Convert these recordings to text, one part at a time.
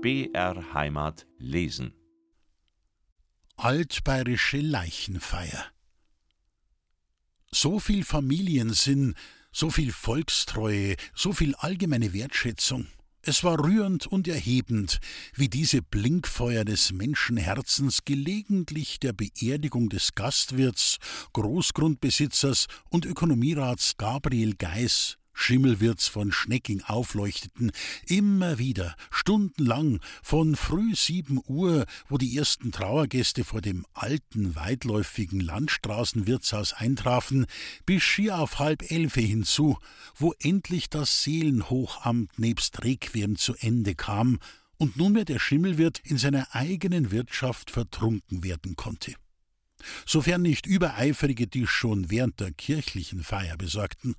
BR Heimat lesen. Altbayerische Leichenfeier. So viel Familiensinn, so viel Volkstreue, so viel allgemeine Wertschätzung. Es war rührend und erhebend, wie diese Blinkfeuer des Menschenherzens gelegentlich der Beerdigung des Gastwirts, Großgrundbesitzers und Ökonomierats Gabriel Geis Schimmelwirts von Schnecking aufleuchteten, immer wieder, stundenlang, von früh sieben Uhr, wo die ersten Trauergäste vor dem alten, weitläufigen Landstraßenwirtshaus eintrafen, bis schier auf halb elfe hinzu, wo endlich das Seelenhochamt nebst Requiem zu Ende kam und nunmehr der Schimmelwirt in seiner eigenen Wirtschaft vertrunken werden konnte. Sofern nicht Übereifrige dies schon während der kirchlichen Feier besorgten.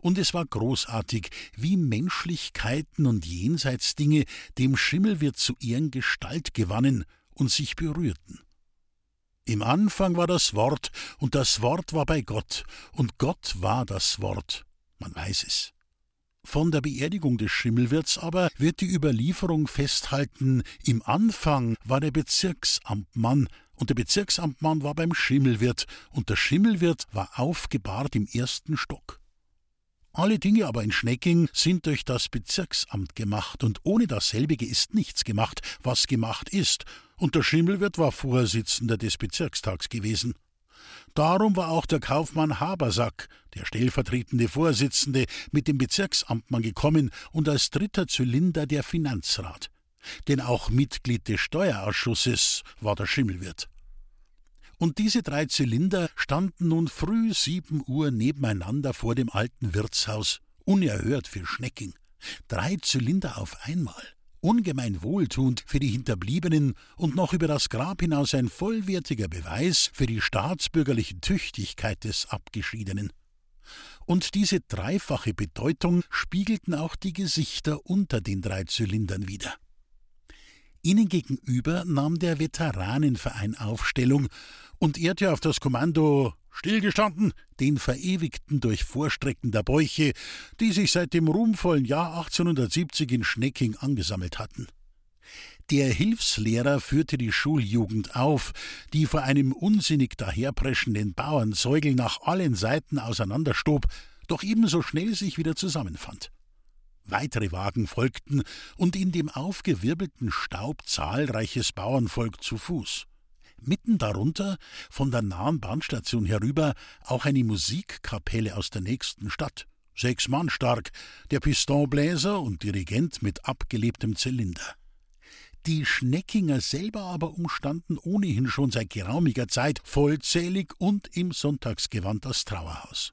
Und es war großartig, wie Menschlichkeiten und Jenseitsdinge dem Schimmelwirt zu Ehren Gestalt gewannen und sich berührten. Im Anfang war das Wort, und das Wort war bei Gott, und Gott war das Wort. Man weiß es. Von der Beerdigung des Schimmelwirts aber wird die Überlieferung festhalten, im Anfang war der Bezirksamtmann, und der Bezirksamtmann war beim Schimmelwirt, und der Schimmelwirt war aufgebahrt im ersten Stock. Alle Dinge aber in Schnecking sind durch das Bezirksamt gemacht, und ohne dasselbige ist nichts gemacht, was gemacht ist, und der Schimmelwirt war Vorsitzender des Bezirkstags gewesen. Darum war auch der Kaufmann Habersack, der stellvertretende Vorsitzende, mit dem Bezirksamtmann gekommen und als dritter Zylinder der Finanzrat. Denn auch Mitglied des Steuerausschusses war der Schimmelwirt. Und diese drei Zylinder standen nun früh sieben Uhr nebeneinander vor dem alten Wirtshaus, unerhört für Schnecking. Drei Zylinder auf einmal. Ungemein wohltuend für die Hinterbliebenen und noch über das Grab hinaus ein vollwertiger Beweis für die staatsbürgerliche Tüchtigkeit des Abgeschiedenen. Und diese dreifache Bedeutung spiegelten auch die Gesichter unter den drei Zylindern wider. Ihnen gegenüber nahm der Veteranenverein Aufstellung und ehrte auf das Kommando Stillgestanden den Verewigten durch Vorstrecken der Bäuche, die sich seit dem ruhmvollen Jahr 1870 in Schnecking angesammelt hatten. Der Hilfslehrer führte die Schuljugend auf, die vor einem unsinnig daherpreschenden Bauernzeugel nach allen Seiten auseinanderstob, doch ebenso schnell sich wieder zusammenfand. Weitere Wagen folgten und in dem aufgewirbelten Staub zahlreiches Bauernvolk zu Fuß. Mitten darunter, von der nahen Bahnstation herüber, auch eine Musikkapelle aus der nächsten Stadt. Sechs Mann stark, der Pistonbläser und Dirigent mit abgelebtem Zylinder. Die Schneckinger selber aber umstanden ohnehin schon seit geraumiger Zeit vollzählig und im Sonntagsgewand das Trauerhaus.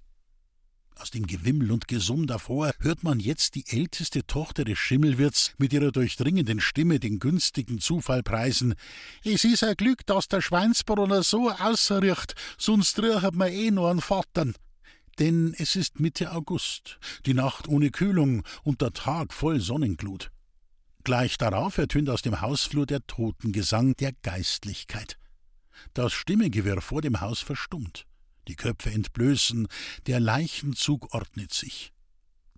Aus dem Gewimmel und Gesumm davor hört man jetzt die älteste Tochter des Schimmelwirts mit ihrer durchdringenden Stimme den günstigen Zufall preisen. Es is ein Glück, dass der Schweinsbrunner so ausriecht, sonst riecht man eh nur an Vatern. Denn es ist Mitte August, die Nacht ohne Kühlung und der Tag voll Sonnenglut. Gleich darauf ertönt aus dem Hausflur der Totengesang der Geistlichkeit. Das Stimmegewirr vor dem Haus verstummt die Köpfe entblößen, der Leichenzug ordnet sich.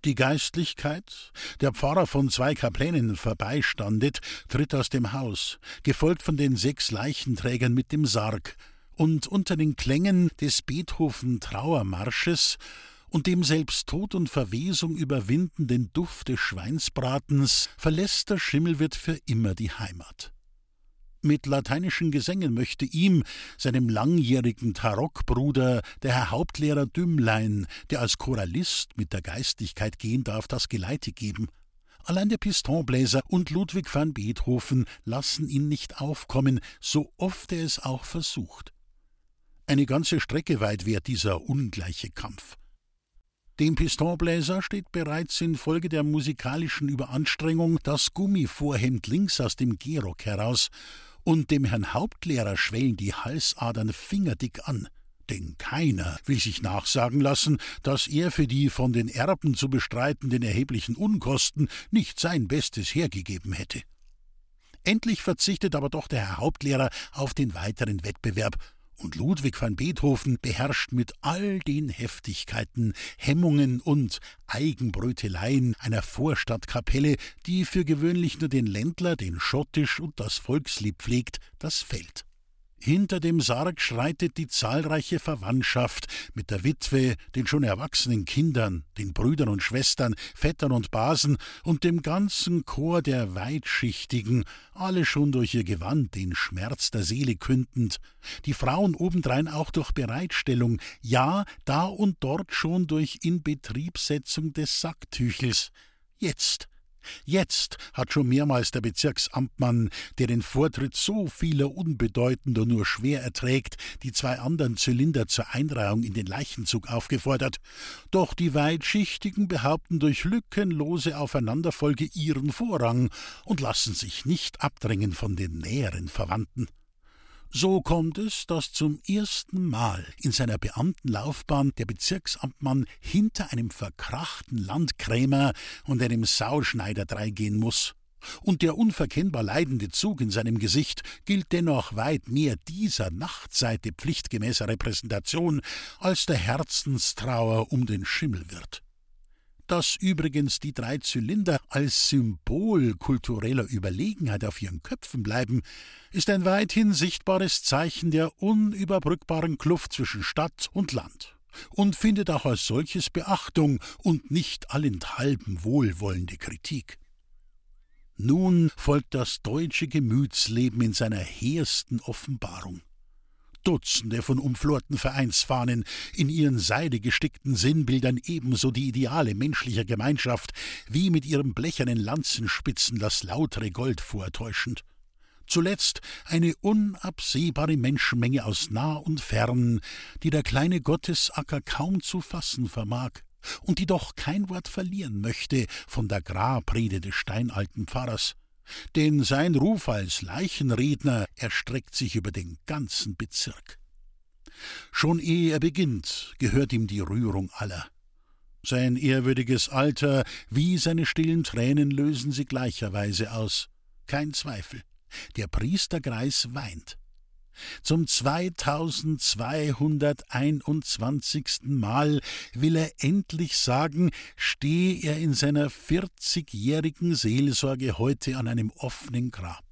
Die Geistlichkeit, der Pfarrer von zwei Kaplänen vorbeistandet, tritt aus dem Haus, gefolgt von den sechs Leichenträgern mit dem Sarg, und unter den Klängen des Beethoven Trauermarsches und dem selbst Tod und Verwesung überwindenden Duft des Schweinsbratens verlässt der Schimmelwirt für immer die Heimat mit lateinischen Gesängen möchte ihm, seinem langjährigen Tarockbruder, der Herr Hauptlehrer Dümmlein, der als Choralist mit der Geistigkeit gehen darf, das Geleite geben. Allein der Pistonbläser und Ludwig van Beethoven lassen ihn nicht aufkommen, so oft er es auch versucht. Eine ganze Strecke weit währt dieser ungleiche Kampf. Dem Pistonbläser steht bereits infolge der musikalischen Überanstrengung das Gummivorhemd links aus dem Gehrock heraus, und dem Herrn Hauptlehrer schwellen die Halsadern fingerdick an, denn keiner will sich nachsagen lassen, dass er für die von den Erben zu bestreitenden erheblichen Unkosten nicht sein Bestes hergegeben hätte. Endlich verzichtet aber doch der Herr Hauptlehrer auf den weiteren Wettbewerb Und Ludwig van Beethoven beherrscht mit all den Heftigkeiten, Hemmungen und Eigenbröteleien einer Vorstadtkapelle, die für gewöhnlich nur den Ländler, den Schottisch und das Volkslied pflegt, das Feld. Hinter dem Sarg schreitet die zahlreiche Verwandtschaft mit der Witwe, den schon erwachsenen Kindern, den Brüdern und Schwestern, Vettern und Basen und dem ganzen Chor der Weitschichtigen, alle schon durch ihr Gewand den Schmerz der Seele kündend, die Frauen obendrein auch durch Bereitstellung, ja, da und dort schon durch Inbetriebsetzung des Sacktüchels. Jetzt Jetzt hat schon mehrmals der Bezirksamtmann, der den Vortritt so vieler Unbedeutender nur schwer erträgt, die zwei anderen Zylinder zur Einreihung in den Leichenzug aufgefordert. Doch die Weitschichtigen behaupten durch lückenlose Aufeinanderfolge ihren Vorrang und lassen sich nicht abdrängen von den näheren Verwandten. So kommt es, dass zum ersten Mal in seiner Beamtenlaufbahn der Bezirksamtmann hinter einem verkrachten Landkrämer und einem Sauschneider dreigehen muss. Und der unverkennbar leidende Zug in seinem Gesicht gilt dennoch weit mehr dieser Nachtseite pflichtgemäßer Repräsentation als der Herzenstrauer um den Schimmelwirt. Dass übrigens die drei Zylinder als Symbol kultureller Überlegenheit auf ihren Köpfen bleiben, ist ein weithin sichtbares Zeichen der unüberbrückbaren Kluft zwischen Stadt und Land und findet auch als solches Beachtung und nicht allenthalben wohlwollende Kritik. Nun folgt das deutsche Gemütsleben in seiner hehrsten Offenbarung. Dutzende von umflorten Vereinsfahnen, in ihren seidegestickten Sinnbildern ebenso die Ideale menschlicher Gemeinschaft, wie mit ihren blechernen Lanzenspitzen das lautere Gold vortäuschend. Zuletzt eine unabsehbare Menschenmenge aus nah und fern, die der kleine Gottesacker kaum zu fassen vermag und die doch kein Wort verlieren möchte von der Grabrede des steinalten Pfarrers denn sein Ruf als Leichenredner erstreckt sich über den ganzen Bezirk. Schon ehe er beginnt, gehört ihm die Rührung aller. Sein ehrwürdiges Alter wie seine stillen Tränen lösen sie gleicherweise aus. Kein Zweifel. Der Priesterkreis weint. Zum 2221. Mal will er endlich sagen, stehe er in seiner 40-jährigen Seelsorge heute an einem offenen Grab.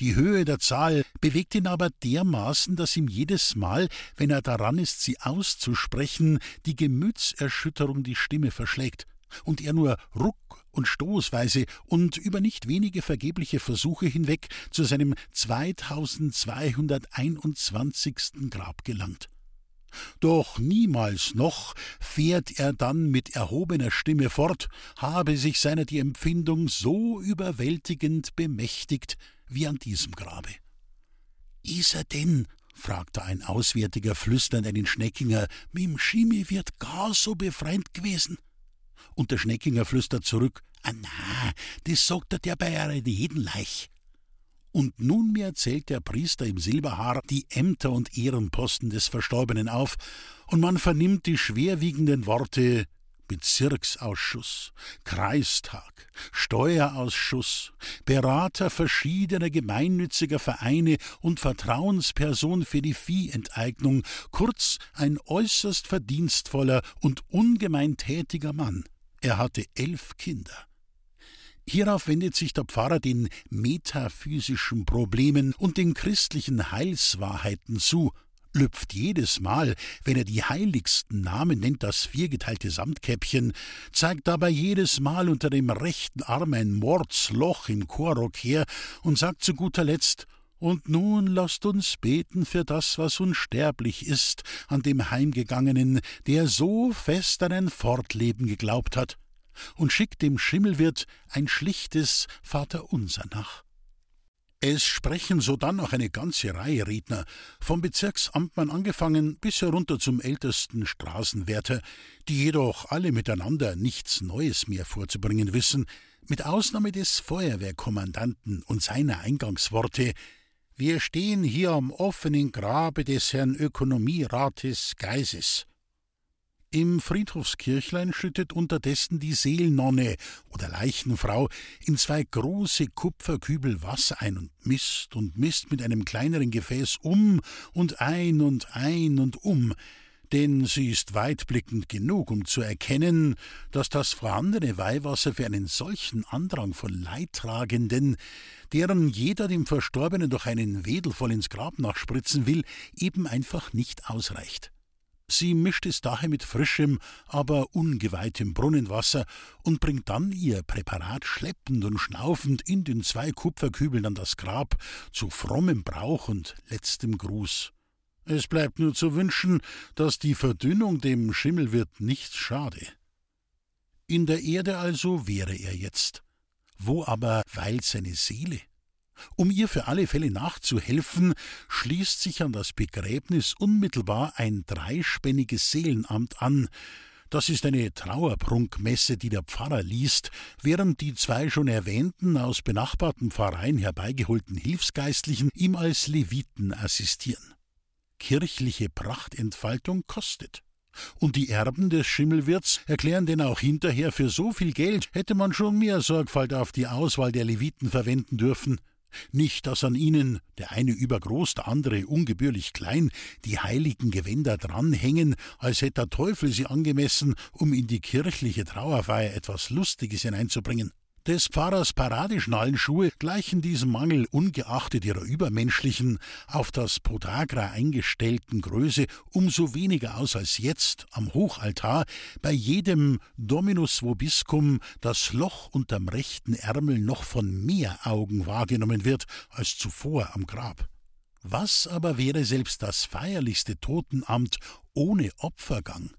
Die Höhe der Zahl bewegt ihn aber dermaßen, dass ihm jedes Mal, wenn er daran ist, sie auszusprechen, die Gemütserschütterung die Stimme verschlägt und er nur ruck und stoßweise und über nicht wenige vergebliche Versuche hinweg zu seinem 2221. Grab gelangt. Doch niemals noch fährt er dann mit erhobener Stimme fort, habe sich seiner die Empfindung so überwältigend bemächtigt wie an diesem Grabe. Is er denn, fragte ein Auswärtiger flüsternd einen Schneckinger, mim Schimi wird gar so befreund gewesen? Und der Schneckinger flüstert zurück: Ah, na, das sagt er der bei jeden Leich. Und nunmehr zählt der Priester im Silberhaar die Ämter und Ehrenposten des Verstorbenen auf, und man vernimmt die schwerwiegenden Worte Bezirksausschuss, Kreistag, Steuerausschuss, Berater verschiedener gemeinnütziger Vereine und Vertrauensperson für die Viehenteignung, kurz ein äußerst verdienstvoller und ungemein tätiger Mann. Er hatte elf Kinder. Hierauf wendet sich der Pfarrer den metaphysischen Problemen und den christlichen Heilswahrheiten zu, lüpft jedes Mal, wenn er die heiligsten Namen nennt, das viergeteilte Samtkäppchen, zeigt dabei jedes Mal unter dem rechten Arm ein Mordsloch im Chorrock her und sagt zu guter Letzt und nun lasst uns beten für das, was unsterblich ist, an dem Heimgegangenen, der so fest an ein Fortleben geglaubt hat, und schickt dem Schimmelwirt ein schlichtes Vaterunser nach. Es sprechen sodann noch eine ganze Reihe Redner, vom Bezirksamtmann angefangen bis herunter zum ältesten Straßenwärter, die jedoch alle miteinander nichts Neues mehr vorzubringen wissen, mit Ausnahme des Feuerwehrkommandanten und seiner Eingangsworte, wir stehen hier am offenen Grabe des Herrn Ökonomierates Geises. Im Friedhofskirchlein schüttet unterdessen die Seelnonne oder Leichenfrau in zwei große Kupferkübel Wasser ein und misst und misst mit einem kleineren Gefäß um und ein und ein und um, denn sie ist weitblickend genug, um zu erkennen, dass das vorhandene Weihwasser für einen solchen Andrang von Leidtragenden, deren jeder dem Verstorbenen durch einen Wedel voll ins Grab nachspritzen will, eben einfach nicht ausreicht. Sie mischt es daher mit frischem, aber ungeweihtem Brunnenwasser und bringt dann ihr Präparat schleppend und schnaufend in den zwei Kupferkübeln an das Grab zu frommem Brauch und letztem Gruß. Es bleibt nur zu wünschen, dass die Verdünnung dem Schimmelwirt nichts schade. In der Erde also wäre er jetzt. Wo aber weilt seine Seele? Um ihr für alle Fälle nachzuhelfen, schließt sich an das Begräbnis unmittelbar ein dreispänniges Seelenamt an. Das ist eine Trauerprunkmesse, die der Pfarrer liest, während die zwei schon erwähnten aus benachbarten Pfarreien herbeigeholten Hilfsgeistlichen ihm als Leviten assistieren. Kirchliche Prachtentfaltung kostet. Und die Erben des Schimmelwirts erklären denn auch hinterher, für so viel Geld hätte man schon mehr Sorgfalt auf die Auswahl der Leviten verwenden dürfen. Nicht, dass an ihnen, der eine übergroß, der andere ungebührlich klein, die heiligen Gewänder dranhängen, als hätte der Teufel sie angemessen, um in die kirchliche Trauerfeier etwas Lustiges hineinzubringen. Des Pfarrers Paradeschnallenschuhe gleichen diesem Mangel ungeachtet ihrer übermenschlichen, auf das Podagra eingestellten Größe umso weniger aus als jetzt am Hochaltar bei jedem Dominus vobiscum das Loch unterm rechten Ärmel noch von mehr Augen wahrgenommen wird als zuvor am Grab. Was aber wäre selbst das feierlichste Totenamt ohne Opfergang?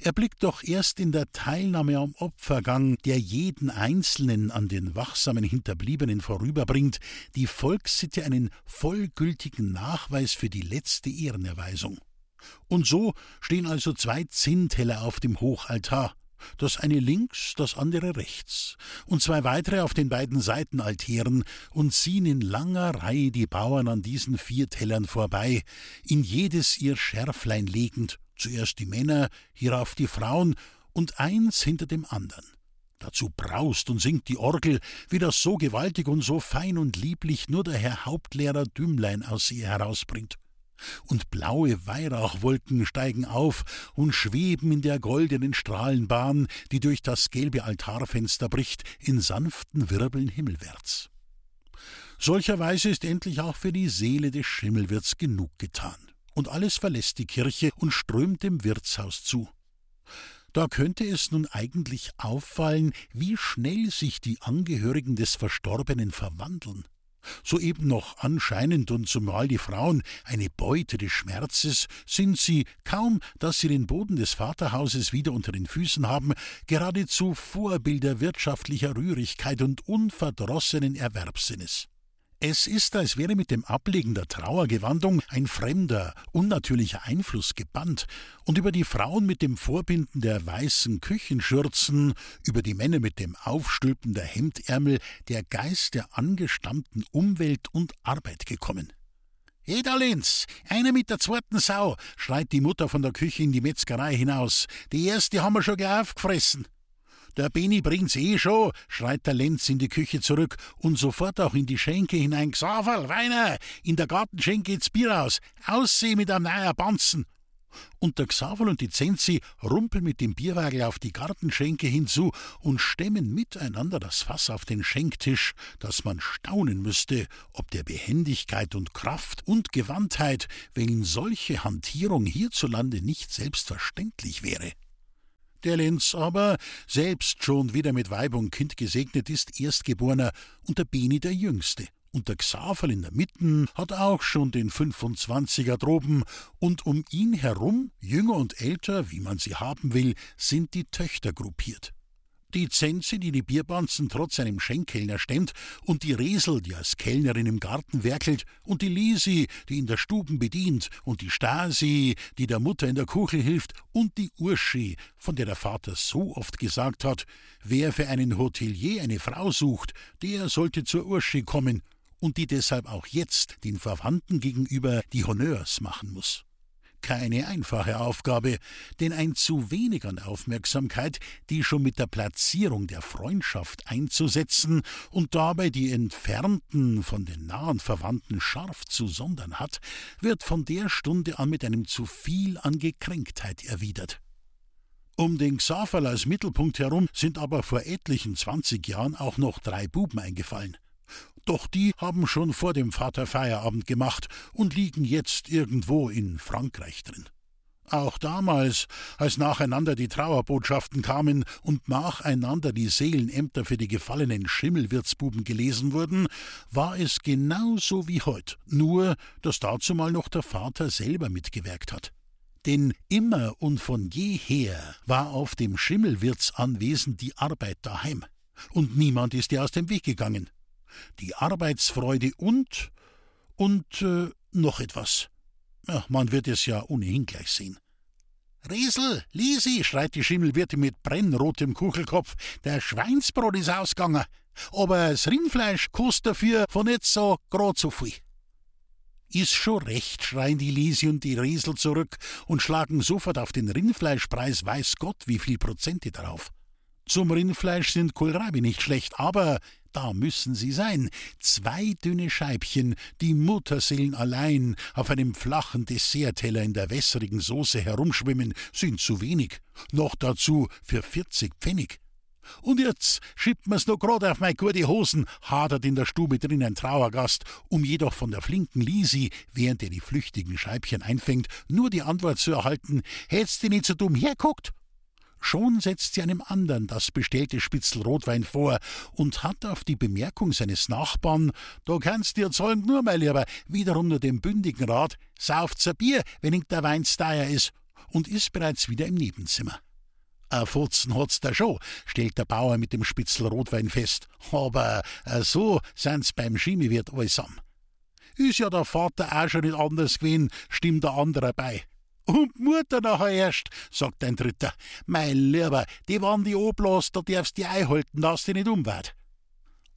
Er blickt doch erst in der Teilnahme am Opfergang, der jeden Einzelnen an den wachsamen Hinterbliebenen vorüberbringt, die Volkssitte einen vollgültigen Nachweis für die letzte Ehrenerweisung. Und so stehen also zwei Zinnteller auf dem Hochaltar, das eine links, das andere rechts, und zwei weitere auf den beiden Seitenaltären, und ziehen in langer Reihe die Bauern an diesen vier Tellern vorbei, in jedes ihr Schärflein legend zuerst die Männer, hierauf die Frauen und eins hinter dem andern. Dazu braust und singt die Orgel, wie das so gewaltig und so fein und lieblich nur der Herr Hauptlehrer Dümmlein aus ihr herausbringt. Und blaue Weihrauchwolken steigen auf und schweben in der goldenen Strahlenbahn, die durch das gelbe Altarfenster bricht, in sanften Wirbeln himmelwärts. Solcherweise ist endlich auch für die Seele des Schimmelwirts genug getan und alles verlässt die Kirche und strömt dem Wirtshaus zu. Da könnte es nun eigentlich auffallen, wie schnell sich die Angehörigen des Verstorbenen verwandeln. Soeben noch anscheinend und zumal die Frauen eine Beute des Schmerzes, sind sie, kaum dass sie den Boden des Vaterhauses wieder unter den Füßen haben, geradezu Vorbilder wirtschaftlicher Rührigkeit und unverdrossenen Erwerbssinnes. Es ist, als wäre mit dem Ablegen der Trauergewandung ein fremder, unnatürlicher Einfluss gebannt, und über die Frauen mit dem Vorbinden der weißen Küchenschürzen, über die Männer mit dem Aufstülpen der Hemdärmel der Geist der angestammten Umwelt und Arbeit gekommen. Edalins, einer mit der zweiten Sau, schreit die Mutter von der Küche in die Metzgerei hinaus. Die erste haben wir schon aufgefressen. Der Beni bringt's eh schon, schreit der Lenz in die Küche zurück und sofort auch in die Schenke hinein. Xaverl, Weiner, in der Gartenschenke jetzt Bier aus, ausseh mit einem neuen Banzen. Und der Xaverl und die Zenzi rumpeln mit dem Bierwagel auf die Gartenschenke hinzu und stemmen miteinander das Fass auf den Schenktisch, dass man staunen müsste, ob der Behendigkeit und Kraft und Gewandtheit wegen solche Hantierung hierzulande nicht selbstverständlich wäre. Der Lenz aber, selbst schon wieder mit Weib und Kind gesegnet ist, Erstgeborener und der Beni der Jüngste. Und der Xaverl in der Mitten hat auch schon den 25er droben, und um ihn herum, jünger und älter, wie man sie haben will, sind die Töchter gruppiert die Zenze, die die Bierbanzen trotz einem Schenkkellner stemmt, und die Resel, die als Kellnerin im Garten werkelt, und die Lisi, die in der Stuben bedient, und die Stasi, die der Mutter in der Kuchel hilft, und die Urschi, von der der Vater so oft gesagt hat, wer für einen Hotelier eine Frau sucht, der sollte zur Urschi kommen, und die deshalb auch jetzt den Verwandten gegenüber die Honneurs machen muss. Keine einfache Aufgabe, denn ein zu wenig an Aufmerksamkeit, die schon mit der Platzierung der Freundschaft einzusetzen und dabei die Entfernten von den nahen Verwandten scharf zu sondern hat, wird von der Stunde an mit einem zu viel an Gekränktheit erwidert. Um den Xaverl als Mittelpunkt herum sind aber vor etlichen zwanzig Jahren auch noch drei Buben eingefallen. Doch die haben schon vor dem Vater Feierabend gemacht und liegen jetzt irgendwo in Frankreich drin. Auch damals, als nacheinander die Trauerbotschaften kamen und nacheinander die Seelenämter für die gefallenen Schimmelwirtsbuben gelesen wurden, war es genauso wie heut, nur dass dazumal noch der Vater selber mitgewirkt hat. Denn immer und von jeher war auf dem Schimmelwirtsanwesen die Arbeit daheim, und niemand ist ihr aus dem Weg gegangen die Arbeitsfreude und und äh, noch etwas. Ja, man wird es ja ohnehin gleich sehen. Riesel, Lisi, schreit die Schimmelwirtin mit brennrotem Kuchelkopf, der Schweinsbrot ist ausgegangen, aber das Rindfleisch kostet dafür von nicht so grad so viel. Ist schon recht, schreien die Lisi und die Riesel zurück und schlagen sofort auf den Rindfleischpreis weiß Gott wie viel Prozente darauf. Zum Rindfleisch sind Kohlrabi nicht schlecht, aber da müssen sie sein. Zwei dünne Scheibchen, die Mutterseelen allein auf einem flachen Dessertteller in der wässrigen Soße herumschwimmen, sind zu wenig. Noch dazu für 40 Pfennig. Und jetzt schiebt mir's noch grad auf mei gute Hosen, hadert in der Stube drin ein Trauergast, um jedoch von der flinken Lisi, während er die flüchtigen Scheibchen einfängt, nur die Antwort zu erhalten: Hätt's du nicht so dumm herguckt? Schon setzt sie einem anderen das bestellte Spitzel Rotwein vor und hat auf die Bemerkung seines Nachbarn, da kannst dir zahlen nur, mein Lieber, wiederum nur den bündigen Rat, sauft's ein Bier, wenn ing der Wein steier ist, und ist bereits wieder im Nebenzimmer. A Fotzen hat's da schon, stellt der Bauer mit dem Spitzel Rotwein fest, aber äh, so sind's beim Schimiwirt allesamt. Ist ja der Vater auch schon nicht anders gewesen, stimmt der andere bei. Und Mutter nachher erst, sagt ein Dritter. Mein Lieber, die waren die Oblas, da darfst die einhalten, dass die nicht umwart.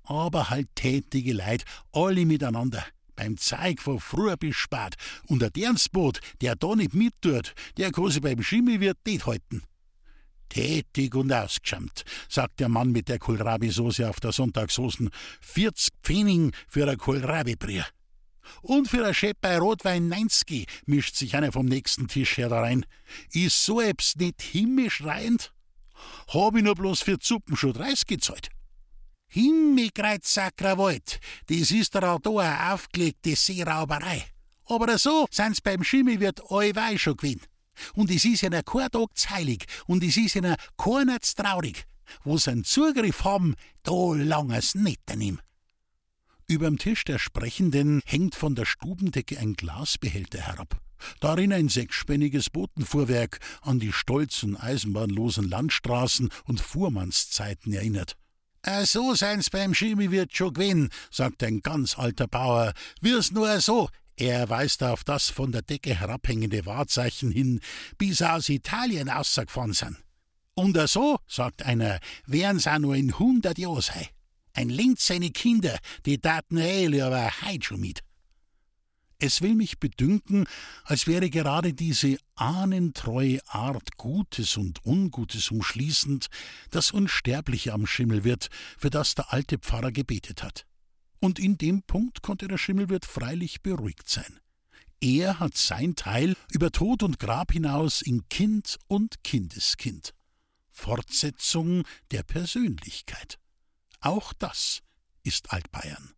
Aber halt tätige Leid, alle miteinander. Beim Zeig von früh bis spät. Und der Dernsboot, der da nicht mittut, der kann sich beim Schimmelwirt nicht halten. Tätig und ausgeschämt, sagt der Mann mit der Kohlrabi-Soße auf der Sonntagshosen. 40 Pfennig für ein Kohlrabi-Brier. Und für ein Schäpp Rotwein 90 mischt sich einer vom nächsten Tisch her da rein. Ist so etwas nicht himmelschreiend? Hab ich nur bloß für Zuppen schon 30 gezahlt. Himmelkreuz Sakrawald, das ist auch da eine aufgelegte Seerauberei. Aber so sind's beim Schimmelwirt allweil schon gewesen. Und es ist ihnen kein Tag heilig und es ist ihnen keiner traurig. Wo sie einen Zugriff haben, da langer's nicht daneben. Überm Tisch der Sprechenden hängt von der Stubendecke ein Glasbehälter herab. Darin ein sechsspänniges Botenfuhrwerk an die stolzen, eisenbahnlosen Landstraßen und Fuhrmannszeiten erinnert. Äh, so sein's beim Chemiewirt schon gewesen, sagt ein ganz alter Bauer. Wir's nur so. Er weist auf das von der Decke herabhängende Wahrzeichen hin, bis aus Italien ausgefahren sind. Und so, sagt einer, wären's auch nur in hundert Jahren sei. Ein Linz seine Kinder, die taten Eile aber heut schon mit. Es will mich bedünken, als wäre gerade diese ahnentreue Art Gutes und Ungutes umschließend das Unsterbliche am Schimmelwirt, für das der alte Pfarrer gebetet hat. Und in dem Punkt konnte der Schimmelwirt freilich beruhigt sein. Er hat sein Teil über Tod und Grab hinaus in Kind und Kindeskind. Fortsetzung der Persönlichkeit. Auch das ist Altbayern.